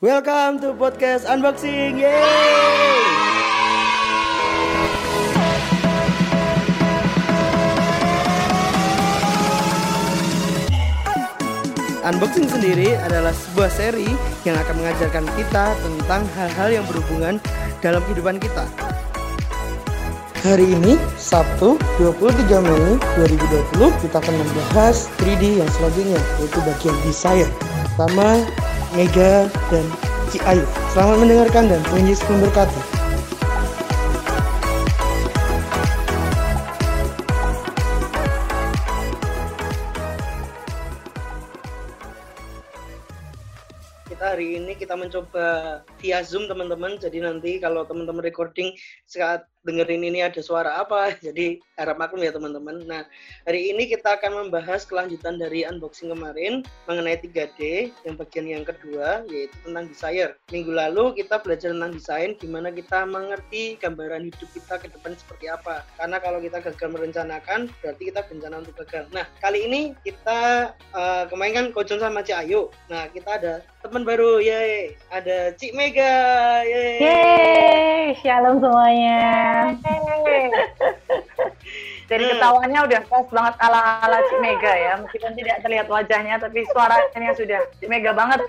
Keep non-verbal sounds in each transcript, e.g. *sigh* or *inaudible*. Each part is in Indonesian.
Welcome to podcast unboxing. Yeay! Unboxing sendiri adalah sebuah seri yang akan mengajarkan kita tentang hal-hal yang berhubungan dalam kehidupan kita. Hari ini, Sabtu 23 Mei 2020, kita akan membahas 3D yang selanjutnya, yaitu bagian desain. Sama Mega dan Ci Ayu. Selamat mendengarkan dan Tuhan Yesus memberkati. hari ini kita mencoba via Zoom teman-teman. Jadi nanti kalau teman-teman recording saat dengerin ini ada suara apa, *laughs* jadi harap maklum ya teman-teman. Nah, hari ini kita akan membahas kelanjutan dari unboxing kemarin mengenai 3D yang bagian yang kedua yaitu tentang desire. Minggu lalu kita belajar tentang desain gimana kita mengerti gambaran hidup kita ke depan seperti apa. Karena kalau kita gagal merencanakan berarti kita berencana untuk gagal. Nah, kali ini kita uh, kemarin kan Kojon sama Cik Ayu. Nah, kita ada teman baru, yay. Ada Cik Mega, yay. Yeay, shalom semuanya. *laughs* Jadi ketawanya udah pas banget ala-ala Cik Mega ya. Meskipun tidak terlihat wajahnya, tapi suaranya sudah Cik Mega banget.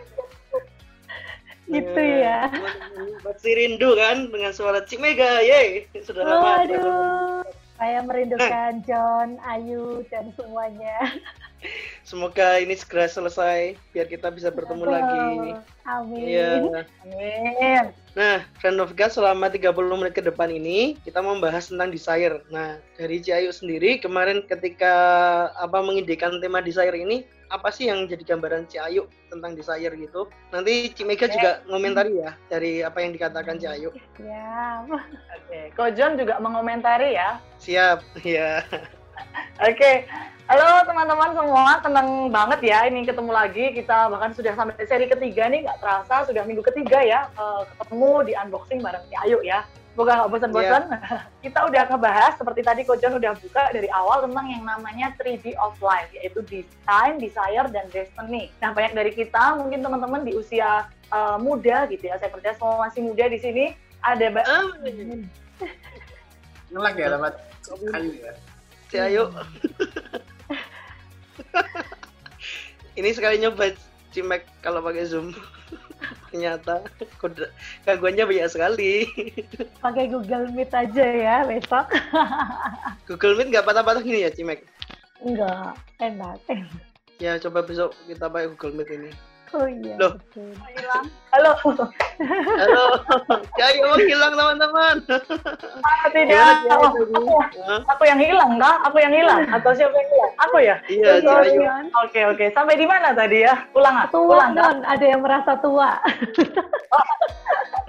Gitu ya. Pasti rindu kan dengan suara Cik Mega, ye. Sudah lama. Waduh, saya merindukan John, Ayu, dan semuanya. Semoga ini segera selesai biar kita bisa bertemu oh, lagi. Amin. Ya. Amin. Nah, friend of God selama 30 menit ke depan ini kita membahas tentang desire. Nah, dari Ciayu sendiri kemarin ketika apa mengidekan tema desire ini, apa sih yang jadi gambaran Ciayu tentang desire gitu? Nanti Cimega okay. juga ngomentari ya dari apa yang dikatakan Ciayu. Ya. Oke, okay. Kojon juga mengomentari ya. Siap, *laughs* ya. Oke, okay. Halo teman-teman semua, senang banget ya ini ketemu lagi. Kita bahkan sudah sampai seri ketiga nih, nggak terasa sudah minggu ketiga ya uh, ketemu di unboxing bareng si Ayu ya. Semoga nggak bosan-bosan. Yeah. *laughs* Kita udah ngebahas seperti tadi Kojon udah buka dari awal tentang yang namanya 3D of life, yaitu design, desire, dan destiny. Nah banyak dari kita mungkin teman-teman di usia uh, muda gitu ya, saya percaya semua masih muda di sini ada. Oh. Ngelak ya, dapat kayu ya si Ayu. *laughs* *laughs* *laughs* ini sekali nyoba Cimek kalau pakai Zoom. *laughs* Ternyata gangguannya banyak sekali. *laughs* Pakai Google Meet aja ya besok. Google Meet nggak patah-patah gini ya Cimek? Enggak, enak. Ya coba besok kita pakai Google Meet ini. Oh iya. Loh. Hilang. Halo. Halo. Ya, mau hilang teman-teman. Ah, tidak. Oh, aku, aku yang hilang kah? Aku yang hilang atau siapa yang hilang? Aku ya? Iya, iya. Oke, oke. Sampai di mana tadi ya? Ulang, tua, ulang. Don. Ada yang merasa tua. oh. *laughs*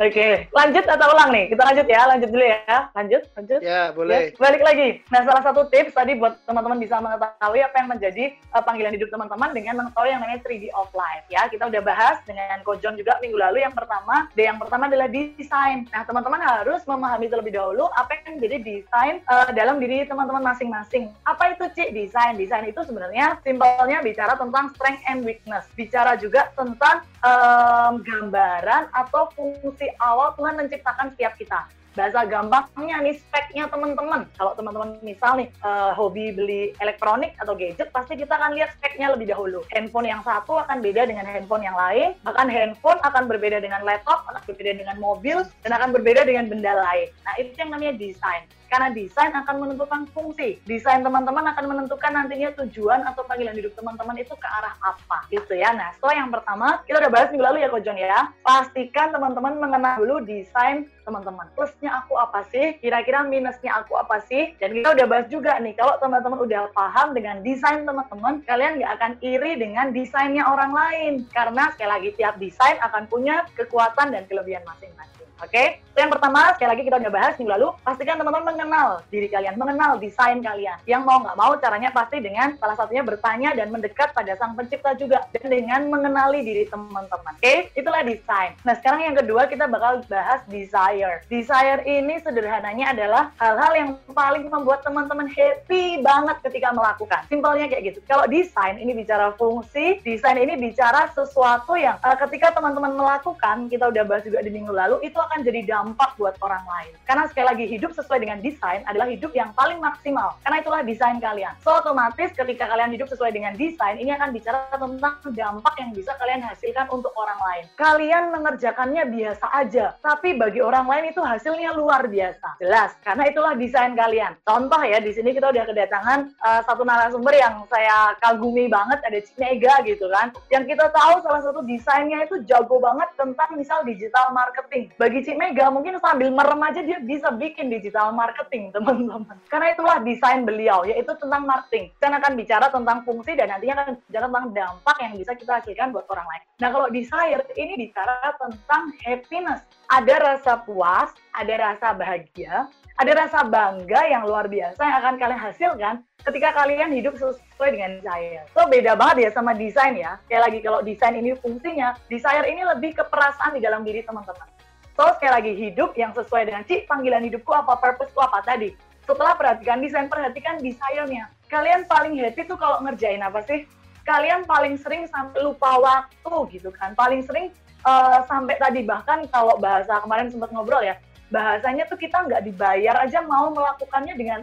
Oke, okay. lanjut atau ulang nih? Kita lanjut ya, lanjut dulu ya. Lanjut, lanjut. Ya, boleh. Ya, balik lagi. Nah, salah satu tips tadi buat teman-teman bisa mengetahui apa yang menjadi uh, panggilan hidup teman-teman dengan mengetahui yang namanya 3D of life ya. Kita udah bahas dengan Kojon juga minggu lalu yang pertama. D yang pertama adalah desain. Nah, teman-teman harus memahami terlebih dahulu apa yang menjadi desain uh, dalam diri teman-teman masing-masing. Apa itu Cik desain? Desain itu sebenarnya simpelnya bicara tentang strength and weakness. Bicara juga tentang um, gambaran atau fungsi awal Tuhan menciptakan setiap kita bahasa gampangnya nih speknya teman-teman. Kalau teman-teman misal nih uh, hobi beli elektronik atau gadget, pasti kita akan lihat speknya lebih dahulu. Handphone yang satu akan beda dengan handphone yang lain, bahkan handphone akan berbeda dengan laptop, akan berbeda dengan mobil, dan akan berbeda dengan benda lain. Nah itu yang namanya desain karena desain akan menentukan fungsi. Desain teman-teman akan menentukan nantinya tujuan atau panggilan hidup teman-teman itu ke arah apa gitu ya. Nah setelah yang pertama kita udah bahas minggu lalu ya Kojon ya. Pastikan teman-teman mengenal dulu desain teman-teman. Plusnya aku apa sih? Kira-kira minusnya aku apa sih? Dan kita udah bahas juga nih kalau teman-teman udah paham dengan desain teman-teman, kalian nggak akan iri dengan desainnya orang lain. Karena sekali lagi tiap desain akan punya kekuatan dan kelebihan masing-masing. Oke, okay? yang pertama sekali lagi kita udah bahas minggu lalu, pastikan teman-teman mengenal diri kalian, mengenal desain kalian. Yang mau nggak mau caranya pasti dengan salah satunya bertanya dan mendekat pada sang pencipta juga dan dengan mengenali diri teman-teman. Oke, okay? itulah desain. Nah sekarang yang kedua kita bakal bahas desire. Desire ini sederhananya adalah hal-hal yang paling membuat teman-teman happy banget ketika melakukan. Simpelnya kayak gitu. Kalau desain ini bicara fungsi, desain ini bicara sesuatu yang uh, ketika teman-teman melakukan, kita udah bahas juga di minggu lalu, itu akan jadi dampak buat orang lain. Karena sekali lagi hidup sesuai dengan desain adalah hidup yang paling maksimal. Karena itulah desain kalian. So otomatis ketika kalian hidup sesuai dengan desain, ini akan bicara tentang dampak yang bisa kalian hasilkan untuk orang lain. Kalian mengerjakannya biasa aja, tapi bagi orang lain itu hasilnya luar biasa. Jelas, karena itulah desain kalian. Contoh ya, di sini kita udah kedatangan uh, satu narasumber yang saya kagumi banget, ada Cik Mega gitu kan. Yang kita tahu salah satu desainnya itu jago banget tentang misal digital marketing. Bagi Cik Mega mungkin sambil merem aja dia bisa bikin digital marketing *laughs* teman-teman karena itulah desain beliau yaitu tentang marketing dan akan bicara tentang fungsi dan nantinya akan bicara tentang dampak yang bisa kita hasilkan buat orang lain nah kalau desire ini bicara tentang happiness ada rasa puas ada rasa bahagia ada rasa bangga yang luar biasa yang akan kalian hasilkan ketika kalian hidup sesuai dengan desire. So beda banget ya sama desain ya. Kayak lagi kalau desain ini fungsinya, desire ini lebih ke perasaan di dalam diri teman-teman. So, sekali lagi hidup yang sesuai dengan Cik, panggilan hidupku apa, purposeku apa tadi. Setelah perhatikan desain, perhatikan desire-nya. Kalian paling happy tuh kalau ngerjain apa sih? Kalian paling sering sampai lupa waktu gitu kan. Paling sering uh, sampai tadi bahkan kalau bahasa kemarin sempat ngobrol ya, bahasanya tuh kita nggak dibayar aja mau melakukannya dengan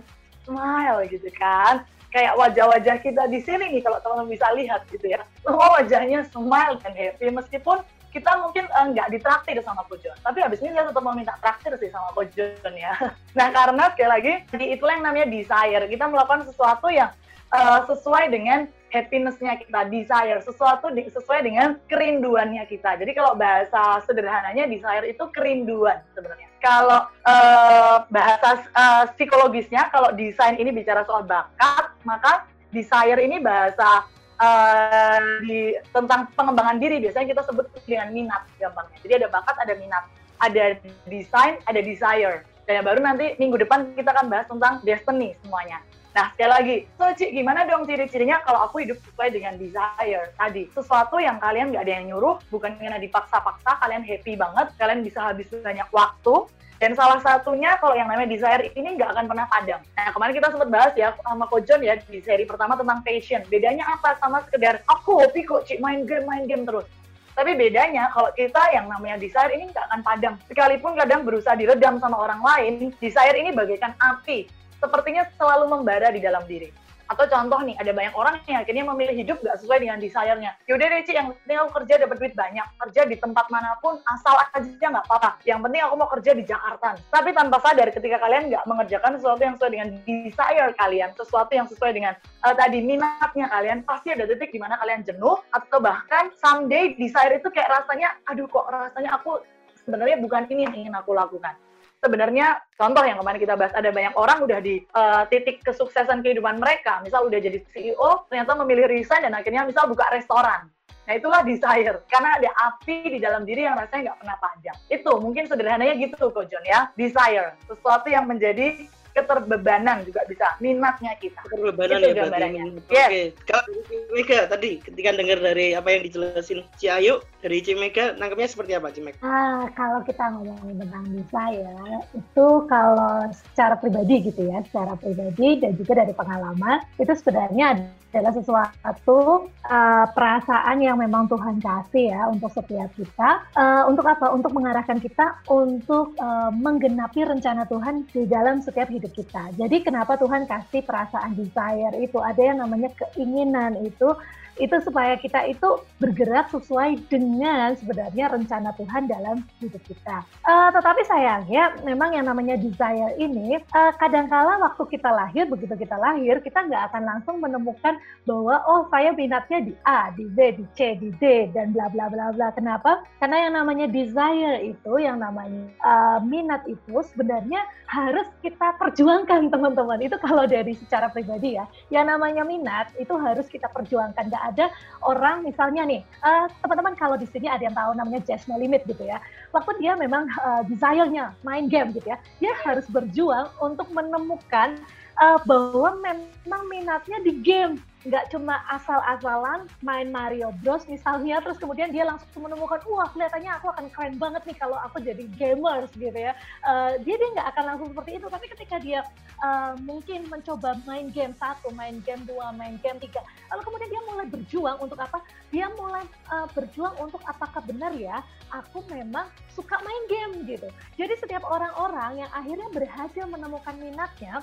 smile gitu kan kayak wajah-wajah kita di sini nih kalau teman-teman bisa lihat gitu ya semua wajahnya smile dan happy meskipun kita mungkin uh, nggak ditraktir sama Kojon. Tapi habis ini saya tetap mau minta traktir sih sama Kojon ya. *laughs* Nah karena sekali lagi, jadi itulah yang namanya desire. Kita melakukan sesuatu yang uh, sesuai dengan happiness-nya kita, desire, sesuatu di, sesuai dengan kerinduannya kita. Jadi kalau bahasa sederhananya desire itu kerinduan sebenarnya. Kalau uh, bahasa uh, psikologisnya, kalau desain ini bicara soal bakat, maka desire ini bahasa uh, di tentang pengembangan diri biasanya kita sebut dengan minat gampangnya. Jadi ada bakat, ada minat, ada desain, ada desire. Dan yang baru nanti minggu depan kita akan bahas tentang destiny semuanya. Nah, sekali lagi, so Ci, gimana dong ciri-cirinya kalau aku hidup sesuai dengan desire tadi? Sesuatu yang kalian nggak ada yang nyuruh, bukan karena dipaksa-paksa, kalian happy banget, kalian bisa habis banyak waktu, dan salah satunya kalau yang namanya desire ini nggak akan pernah padam. Nah kemarin kita sempat bahas ya sama Kojon ya di seri pertama tentang passion. Bedanya apa sama sekedar aku hobi kok cik main game main game terus. Tapi bedanya kalau kita yang namanya desire ini nggak akan padam. Sekalipun kadang berusaha diredam sama orang lain, desire ini bagaikan api. Sepertinya selalu membara di dalam diri. Atau contoh nih, ada banyak orang yang akhirnya memilih hidup gak sesuai dengan desire-nya. Yaudah deh, Ci, yang penting aku kerja dapat duit banyak. Kerja di tempat mana pun, asal aja nggak apa-apa. Yang penting aku mau kerja di Jakarta. Tapi tanpa sadar ketika kalian nggak mengerjakan sesuatu yang sesuai dengan desire kalian, sesuatu yang sesuai dengan uh, tadi minatnya kalian, pasti ada titik di mana kalian jenuh, atau bahkan someday desire itu kayak rasanya, aduh kok rasanya aku sebenarnya bukan ini yang ingin aku lakukan sebenarnya contoh yang kemarin kita bahas ada banyak orang udah di uh, titik kesuksesan kehidupan mereka misal udah jadi CEO ternyata memilih resign dan akhirnya misal buka restoran Nah itulah desire, karena ada api di dalam diri yang rasanya nggak pernah padam. Itu mungkin sederhananya gitu kok John ya, desire. Sesuatu yang menjadi keterbebanan juga bisa minatnya kita. Keterbebanan itu ya gambarannya. Oke. Okay. Kalau Mega tadi ketika dengar dari apa yang dijelasin Ci Ayu dari Ci Mega nangkepnya seperti apa Ci Mega? Ah, kalau kita ngomongin tentang ya itu kalau secara pribadi gitu ya, secara pribadi dan juga dari pengalaman itu sebenarnya adalah sesuatu uh, perasaan yang memang Tuhan kasih ya untuk setiap kita. Uh, untuk apa? Untuk mengarahkan kita untuk uh, menggenapi rencana Tuhan di dalam setiap hidup kita. Jadi kenapa Tuhan kasih perasaan desire itu? Ada yang namanya keinginan itu itu supaya kita itu bergerak sesuai dengan sebenarnya rencana Tuhan dalam hidup kita. Uh, tetapi sayangnya memang yang namanya desire ini uh, kadangkala waktu kita lahir begitu kita lahir kita nggak akan langsung menemukan bahwa oh saya minatnya di A, di B, di C, di D dan bla bla bla bla. Kenapa? Karena yang namanya desire itu yang namanya uh, minat itu sebenarnya harus kita perjuangkan teman-teman. Itu kalau dari secara pribadi ya. Yang namanya minat itu harus kita perjuangkan. Gak ada orang misalnya nih, uh, teman-teman kalau di sini ada yang tahu namanya Jazz No Limit gitu ya. Waktu dia memang uh, desire-nya main game gitu ya, dia harus berjuang untuk menemukan uh, bahwa memang minatnya di game nggak cuma asal-asalan main Mario Bros misalnya terus kemudian dia langsung menemukan wah kelihatannya aku akan keren banget nih kalau aku jadi gamers gitu ya. Uh, dia dia nggak akan langsung seperti itu tapi ketika dia uh, mungkin mencoba main game satu main game dua main game tiga lalu kemudian dia mulai berjuang untuk apa? Dia mulai uh, berjuang untuk apakah benar ya aku memang suka main game gitu. Jadi setiap orang-orang yang akhirnya berhasil menemukan minatnya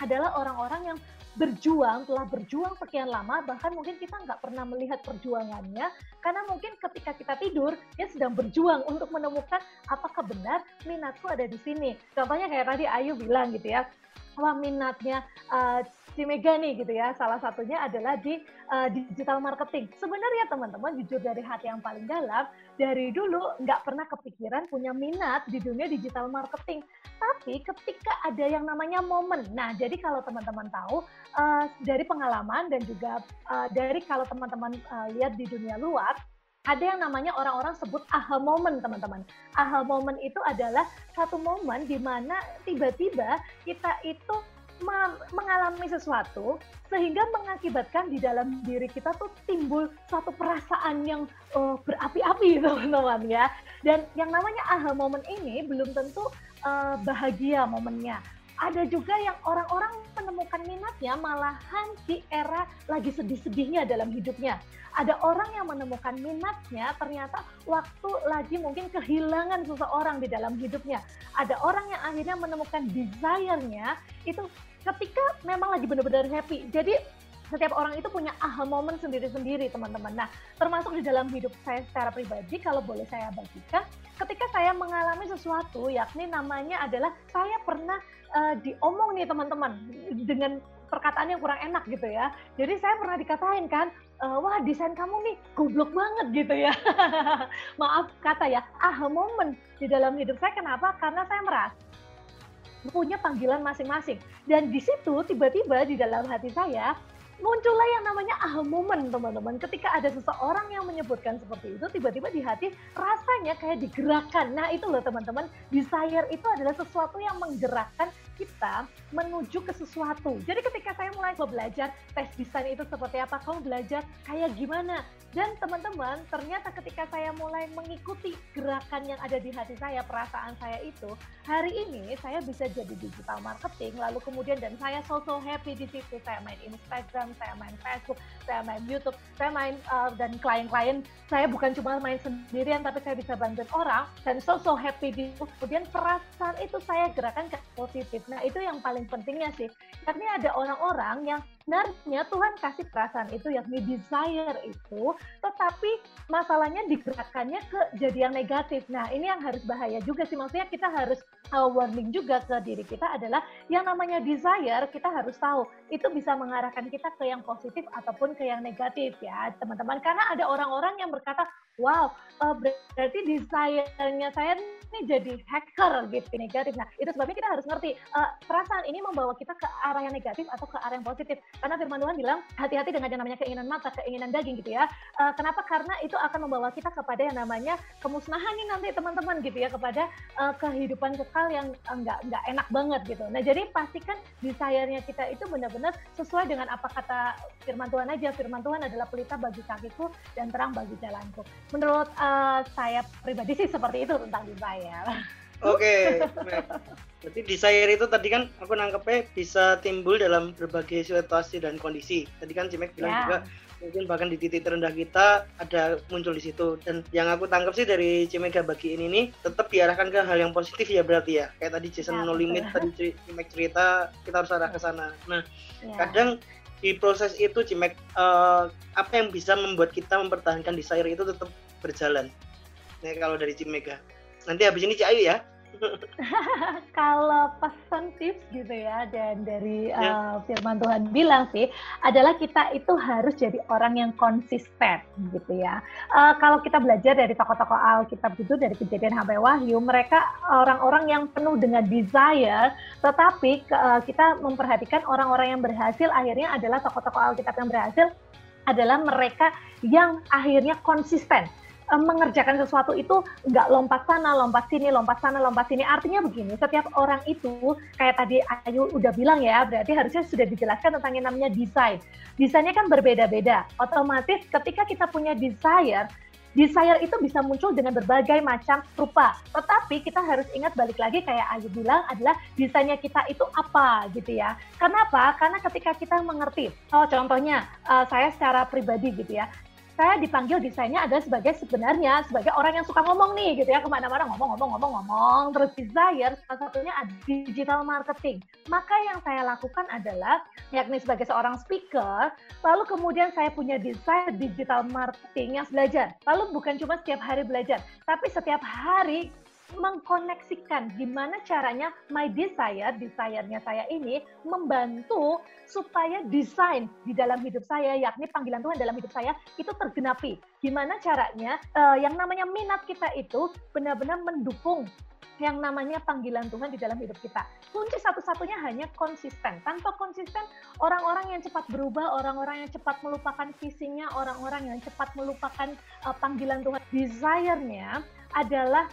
adalah orang-orang yang berjuang, telah berjuang sekian lama, bahkan mungkin kita nggak pernah melihat perjuangannya, karena mungkin ketika kita tidur, dia sedang berjuang untuk menemukan apakah benar minatku ada di sini. Contohnya kayak tadi Ayu bilang gitu ya, wah minatnya uh, si Mega nih gitu ya. Salah satunya adalah di uh, digital marketing. Sebenarnya teman-teman jujur dari hati yang paling dalam, dari dulu nggak pernah kepikiran punya minat di dunia digital marketing. Tapi ketika ada yang namanya momen, nah jadi kalau teman-teman tahu uh, dari pengalaman dan juga uh, dari kalau teman-teman uh, lihat di dunia luar, ada yang namanya orang-orang sebut aha moment teman-teman. Aha moment itu adalah satu momen di mana tiba-tiba kita itu mengalami sesuatu sehingga mengakibatkan di dalam diri kita tuh timbul suatu perasaan yang uh, berapi-api *laughs* teman-teman ya dan yang namanya aha moment ini belum tentu uh, bahagia momennya ada juga yang orang-orang menemukan minatnya malahan di era lagi sedih-sedihnya dalam hidupnya. Ada orang yang menemukan minatnya ternyata waktu lagi mungkin kehilangan seseorang di dalam hidupnya. Ada orang yang akhirnya menemukan desire-nya itu ketika memang lagi benar-benar happy. Jadi setiap orang itu punya aha moment sendiri-sendiri teman-teman. Nah termasuk di dalam hidup saya secara pribadi kalau boleh saya bagikan, ketika saya mengalami sesuatu yakni namanya adalah saya pernah uh, diomong nih teman-teman dengan perkataan yang kurang enak gitu ya. Jadi saya pernah dikatain kan, e, wah desain kamu nih goblok banget gitu ya. *laughs* Maaf kata ya, aha moment di dalam hidup saya kenapa? Karena saya merasa punya panggilan masing-masing. Dan di situ tiba-tiba di dalam hati saya muncullah yang namanya aha moment teman-teman. Ketika ada seseorang yang menyebutkan seperti itu, tiba-tiba di hati rasanya kayak digerakkan. Nah itu loh teman-teman, desire itu adalah sesuatu yang menggerakkan kita menuju ke sesuatu. Jadi ketika saya mulai belajar tes desain itu seperti apa, kamu belajar kayak gimana. Dan teman-teman, ternyata ketika saya mulai mengikuti gerakan yang ada di hati saya, perasaan saya itu, hari ini saya bisa jadi digital marketing, lalu kemudian dan saya so so happy di situ. Saya main Instagram, saya main Facebook, saya main YouTube, saya main uh, dan klien-klien saya bukan cuma main sendirian, tapi saya bisa bantuin orang dan so so happy di situ. Kemudian perasaan itu saya gerakan ke positif. Nah itu yang paling pentingnya sih, karena ada orang-orang yang sebenarnya Tuhan kasih perasaan itu yakni desire itu, tetapi masalahnya digerakkannya ke jadi yang negatif. Nah ini yang harus bahaya juga sih, maksudnya kita harus uh, warning juga ke diri kita adalah yang namanya desire kita harus tahu itu bisa mengarahkan kita ke yang positif ataupun ke yang negatif ya teman-teman. Karena ada orang-orang yang berkata wow uh, berarti desire-nya saya ini jadi hacker gitu negatif. Nah itu sebabnya kita harus ngerti uh, perasaan ini membawa kita ke arah yang negatif atau ke arah yang positif. Karena firman Tuhan bilang hati-hati dengan yang namanya keinginan mata, keinginan daging gitu ya. Uh, kenapa? Karena itu akan membawa kita kepada yang namanya kemusnahan nih nanti teman-teman gitu ya kepada uh, kehidupan kekal yang enggak uh, enggak enak banget gitu. Nah jadi pastikan desire-nya kita itu benar-benar sesuai dengan apa kata firman Tuhan aja. Firman Tuhan adalah pelita bagi kakiku dan terang bagi jalanku menurut uh, saya pribadi sih seperti itu tentang desire. *laughs* Oke, okay. Jadi desire itu tadi kan aku nangkepnya bisa timbul dalam berbagai situasi dan kondisi. Tadi kan Cimek bilang yeah. juga mungkin bahkan di titik terendah kita ada muncul di situ. Dan yang aku tangkap sih dari Cimega bagi ini tetap diarahkan ke hal yang positif ya berarti ya. Kayak tadi Jason ya, No Limit tadi Cimek cerita kita harus arah ke sana. Nah, ya. kadang di proses itu Cimek uh, apa yang bisa membuat kita mempertahankan desire itu tetap berjalan. Nah kalau dari Cimega. Nanti habis ini Ci Ayu ya. *laughs* Kalau pesan tips gitu ya dan dari ya. uh, firman Tuhan bilang sih adalah kita itu harus jadi orang yang konsisten gitu ya. Uh, kalau kita belajar dari tokoh-tokoh Alkitab itu dari kejadian sampai Wahyu, mereka orang-orang yang penuh dengan desire, tetapi uh, kita memperhatikan orang-orang yang berhasil akhirnya adalah tokoh-tokoh Alkitab yang berhasil adalah mereka yang akhirnya konsisten mengerjakan sesuatu itu nggak lompat sana, lompat sini, lompat sana, lompat sini. Artinya begini, setiap orang itu kayak tadi Ayu udah bilang ya, berarti harusnya sudah dijelaskan tentang yang namanya desain. Desainnya kan berbeda-beda. Otomatis ketika kita punya desire, desire itu bisa muncul dengan berbagai macam rupa. Tetapi kita harus ingat balik lagi kayak Ayu bilang adalah desainnya kita itu apa gitu ya. Kenapa? Karena ketika kita mengerti, oh contohnya uh, saya secara pribadi gitu ya, saya dipanggil desainnya adalah sebagai sebenarnya sebagai orang yang suka ngomong nih gitu ya. Ke mana-mana ngomong-ngomong-ngomong-ngomong terus desire salah satunya ada digital marketing. Maka yang saya lakukan adalah yakni sebagai seorang speaker lalu kemudian saya punya desire digital marketing yang belajar. Lalu bukan cuma setiap hari belajar tapi setiap hari mengkoneksikan gimana caranya my desire, desire-nya saya ini membantu supaya desain di dalam hidup saya, yakni panggilan Tuhan dalam hidup saya itu tergenapi. Gimana caranya uh, yang namanya minat kita itu benar-benar mendukung yang namanya panggilan Tuhan di dalam hidup kita. Kunci satu-satunya hanya konsisten. Tanpa konsisten, orang-orang yang cepat berubah, orang-orang yang cepat melupakan visinya, orang-orang yang cepat melupakan uh, panggilan Tuhan. Desire-nya adalah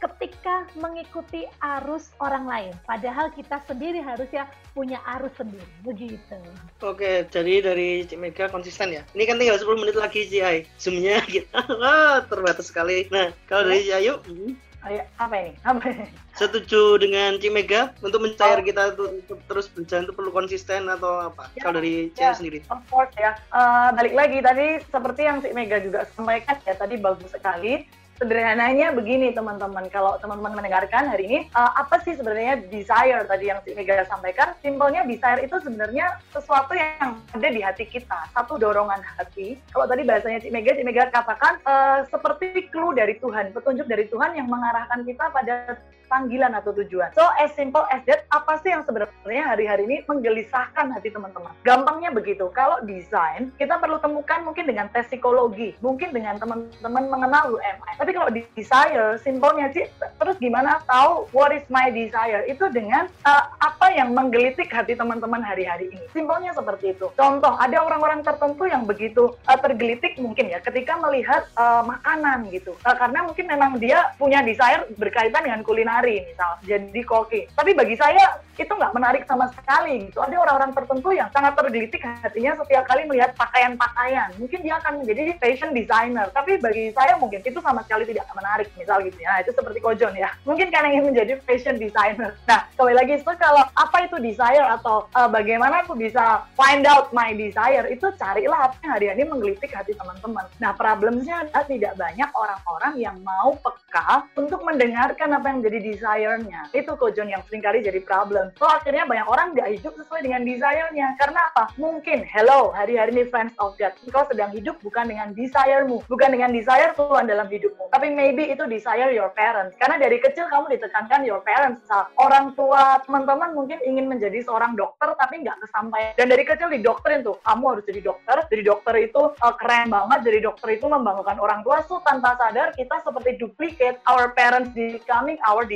ketika mengikuti arus orang lain. Padahal kita sendiri harusnya punya arus sendiri. Begitu. Oke, jadi dari Cik Mega konsisten ya. Ini kan tinggal 10 menit lagi sih, Ay. Zoomnya kita *laughs* terbatas sekali. Nah, kalau dari Cik Ayu, hmm. Ayo, apa ini? Apa ini? *laughs* Setuju dengan Cik Mega untuk mencair oh. kita untuk terus berjalan itu perlu konsisten atau apa? Ya, kalau dari Cik ya, sendiri. Of course ya. Uh, balik lagi tadi seperti yang Cik Mega juga sampaikan ya tadi bagus sekali sederhananya begini teman-teman. Kalau teman-teman mendengarkan hari ini uh, apa sih sebenarnya desire tadi yang si Mega sampaikan? Simpelnya desire itu sebenarnya sesuatu yang ada di hati kita satu dorongan hati. Kalau tadi bahasanya si Mega si Mega katakan uh, seperti clue dari Tuhan petunjuk dari Tuhan yang mengarahkan kita pada panggilan atau tujuan. So as simple as that, apa sih yang sebenarnya hari-hari ini menggelisahkan hati teman-teman? Gampangnya begitu. Kalau desain, kita perlu temukan mungkin dengan tes psikologi, mungkin dengan teman-teman mengenal UMI. Tapi kalau desire, simpelnya sih, terus gimana tahu what is my desire? Itu dengan uh, apa yang menggelitik hati teman-teman hari-hari ini. Simpelnya seperti itu. Contoh, ada orang-orang tertentu yang begitu uh, tergelitik mungkin ya ketika melihat uh, makanan gitu. Uh, karena mungkin memang dia punya desire berkaitan dengan kuliner menari misal. Jadi koki. Tapi bagi saya itu nggak menarik sama sekali gitu. Ada orang-orang tertentu yang sangat tergelitik hatinya setiap kali melihat pakaian-pakaian. Mungkin dia akan menjadi fashion designer. Tapi bagi saya mungkin itu sama sekali tidak menarik misal gitu ya. Nah, itu seperti Kojon ya. *laughs* Mungkin kan ingin menjadi fashion designer. Nah kembali lagi itu kalau apa itu desire atau uh, bagaimana aku bisa find out my desire itu carilah apa yang hari ini menggelitik hati teman-teman. Nah problemnya adalah tidak banyak orang-orang yang mau peka untuk mendengarkan apa yang jadi desire-nya. Itu Kojon yang sering kali jadi problem. So akhirnya banyak orang nggak hidup sesuai dengan desire-nya. Karena apa? Mungkin, hello, hari-hari ini friends of God, engkau sedang hidup bukan dengan desire-mu, bukan dengan desire Tuhan dalam hidupmu. Tapi maybe itu desire your parents. Karena dari kecil kamu ditekankan your parents. Orang tua teman-teman mungkin ingin menjadi seorang dokter tapi nggak kesampaian. Dan dari kecil didoktrin tuh, kamu harus jadi dokter. Jadi dokter itu uh, keren banget. Jadi dokter itu membanggakan orang tua. So tanpa sadar kita seperti duplicate our parents becoming our desire.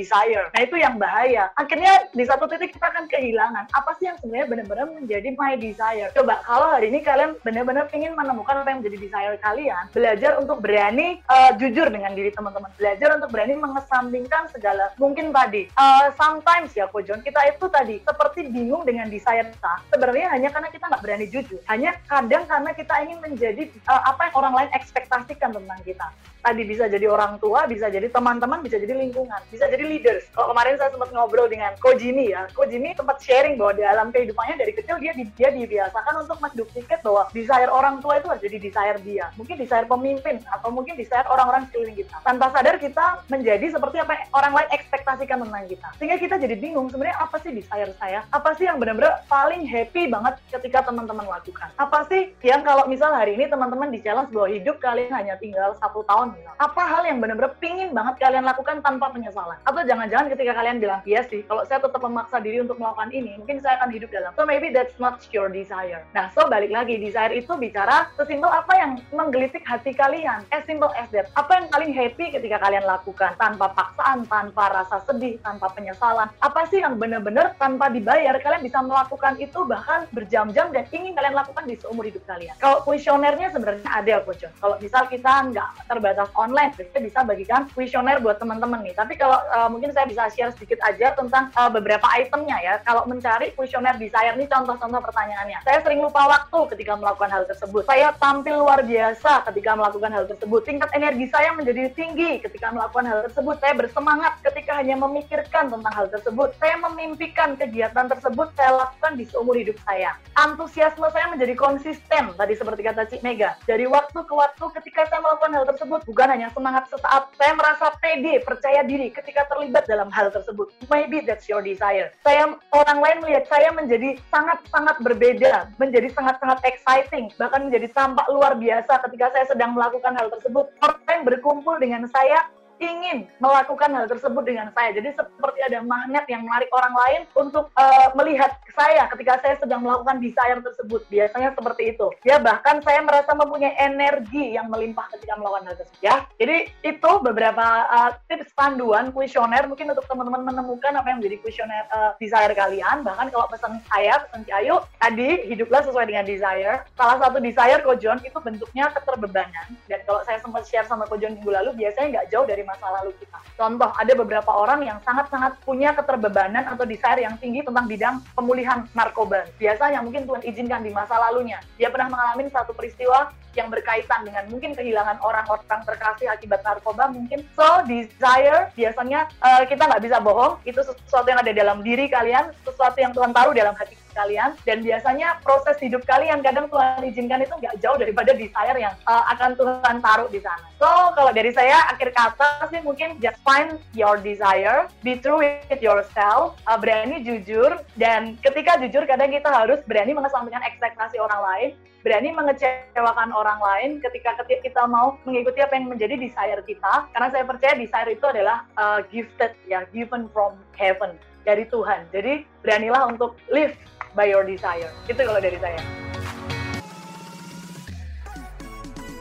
Nah itu yang bahaya. Akhirnya di satu titik kita akan kehilangan apa sih yang sebenarnya benar-benar menjadi my desire. Coba kalau hari ini kalian benar-benar ingin menemukan apa yang menjadi desire kalian, belajar untuk berani uh, jujur dengan diri teman-teman, belajar untuk berani mengesampingkan segala mungkin tadi. Uh, sometimes ya Ko John, kita itu tadi seperti bingung dengan desire kita. Sebenarnya hanya karena kita nggak berani jujur. Hanya kadang karena kita ingin menjadi uh, apa yang orang lain ekspektasikan tentang kita. Tadi bisa jadi orang tua, bisa jadi teman-teman, bisa jadi lingkungan, bisa jadi leaders. Kalau kemarin saya sempat ngobrol dengan Ko Jimmy ya, Ko Jimmy sempat sharing bahwa di dalam kehidupannya dari kecil dia dia dibiasakan untuk menduplikat bahwa desire orang tua itu harus jadi desire dia. Mungkin desire pemimpin atau mungkin desire orang-orang sekeliling kita. Tanpa sadar kita menjadi seperti apa orang lain ekspektasikan tentang kita. Sehingga kita jadi bingung sebenarnya apa sih desire saya? Apa sih yang benar-benar paling happy banget ketika teman-teman lakukan? Apa sih yang kalau misal hari ini teman-teman di challenge bahwa hidup kalian hanya tinggal satu tahun Apa hal yang benar-benar pingin banget kalian lakukan tanpa penyesalan? Atau jangan-jangan ketika kalian bilang, iya sih, kalau saya tetap memaksa diri untuk melakukan ini, mungkin saya akan hidup dalam. So maybe that's not your desire. Nah, so balik lagi, desire itu bicara sesimpel apa yang menggelitik hati kalian. As simple as that. Apa yang paling happy ketika kalian lakukan? Tanpa paksaan, tanpa rasa sedih, tanpa penyesalan. Apa sih yang benar-benar tanpa dibayar, kalian bisa melakukan itu bahkan berjam-jam dan ingin kalian lakukan di seumur hidup kalian. Kalau kuesionernya sebenarnya ada coach. Kalau misal kita nggak terbatas online, kita bisa bagikan kuesioner buat teman-teman nih. Tapi kalau uh, mungkin saya bisa share sedikit aja tentang uh, beberapa itemnya ya. Kalau mencari kuesioner desire nih contoh-contoh pertanyaannya. Saya sering lupa waktu ketika melakukan hal tersebut. Saya tampil luar biasa ketika melakukan hal tersebut. Tingkat energi saya menjadi tinggi ketika melakukan hal tersebut. Saya bersemangat ketika hanya memikirkan tentang hal tersebut. Saya memimpikan kegiatan tersebut saya lakukan di seumur hidup saya. Antusiasme saya menjadi konsisten, tadi seperti kata Cik Mega. Dari waktu ke waktu ketika saya melakukan hal tersebut, bukan hanya semangat sesaat, saya merasa pede, percaya diri ketika terlibat dalam hal tersebut. Maybe that's your desire. Saya orang lain melihat saya menjadi sangat-sangat berbeda, menjadi sangat-sangat exciting, bahkan menjadi tampak luar biasa ketika saya sedang melakukan hal tersebut. Orang yang berkumpul dengan saya ingin melakukan hal tersebut dengan saya. Jadi seperti ada magnet yang menarik orang lain untuk uh, melihat saya ketika saya sedang melakukan desire tersebut. Biasanya seperti itu. Ya bahkan saya merasa mempunyai energi yang melimpah ketika melakukan hal tersebut. Ya, jadi itu beberapa uh, tips panduan kuesioner mungkin untuk teman-teman menemukan apa yang menjadi kuesioner uh, desire kalian. Bahkan kalau pesan saya, pesan Ayu, tadi hiduplah sesuai dengan desire. Salah satu desire Kojon itu bentuknya keterbebanan. Dan kalau saya sempat share sama Kojon minggu lalu, biasanya nggak jauh dari masa lalu kita. Contoh, ada beberapa orang yang sangat-sangat punya keterbebanan atau desire yang tinggi tentang bidang pemulihan narkoba. Biasanya mungkin Tuhan izinkan di masa lalunya. Dia pernah mengalami satu peristiwa yang berkaitan dengan mungkin kehilangan orang-orang terkasih akibat narkoba mungkin. So, desire biasanya uh, kita nggak bisa bohong, itu sesuatu yang ada dalam diri kalian, sesuatu yang Tuhan taruh dalam hati kalian dan biasanya proses hidup kalian kadang Tuhan izinkan itu nggak jauh daripada desire yang uh, akan Tuhan taruh di sana. So kalau dari saya akhir kata sih mungkin just find your desire, be true with yourself, uh, berani jujur dan ketika jujur kadang kita harus berani mengesampingkan ekspektasi orang lain, berani mengecewakan orang lain ketika ketika kita mau mengikuti apa yang menjadi desire kita karena saya percaya desire itu adalah uh, gifted ya given from heaven dari Tuhan. Jadi beranilah untuk live by your desire. Itu kalau dari saya.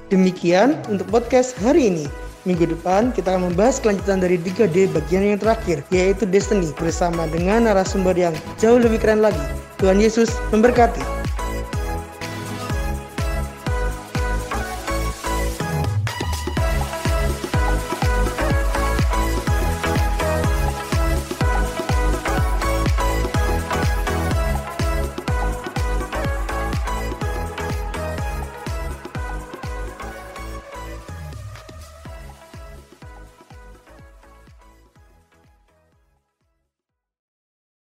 Demikian untuk podcast hari ini. Minggu depan kita akan membahas kelanjutan dari 3D bagian yang terakhir, yaitu Destiny bersama dengan narasumber yang jauh lebih keren lagi. Tuhan Yesus memberkati.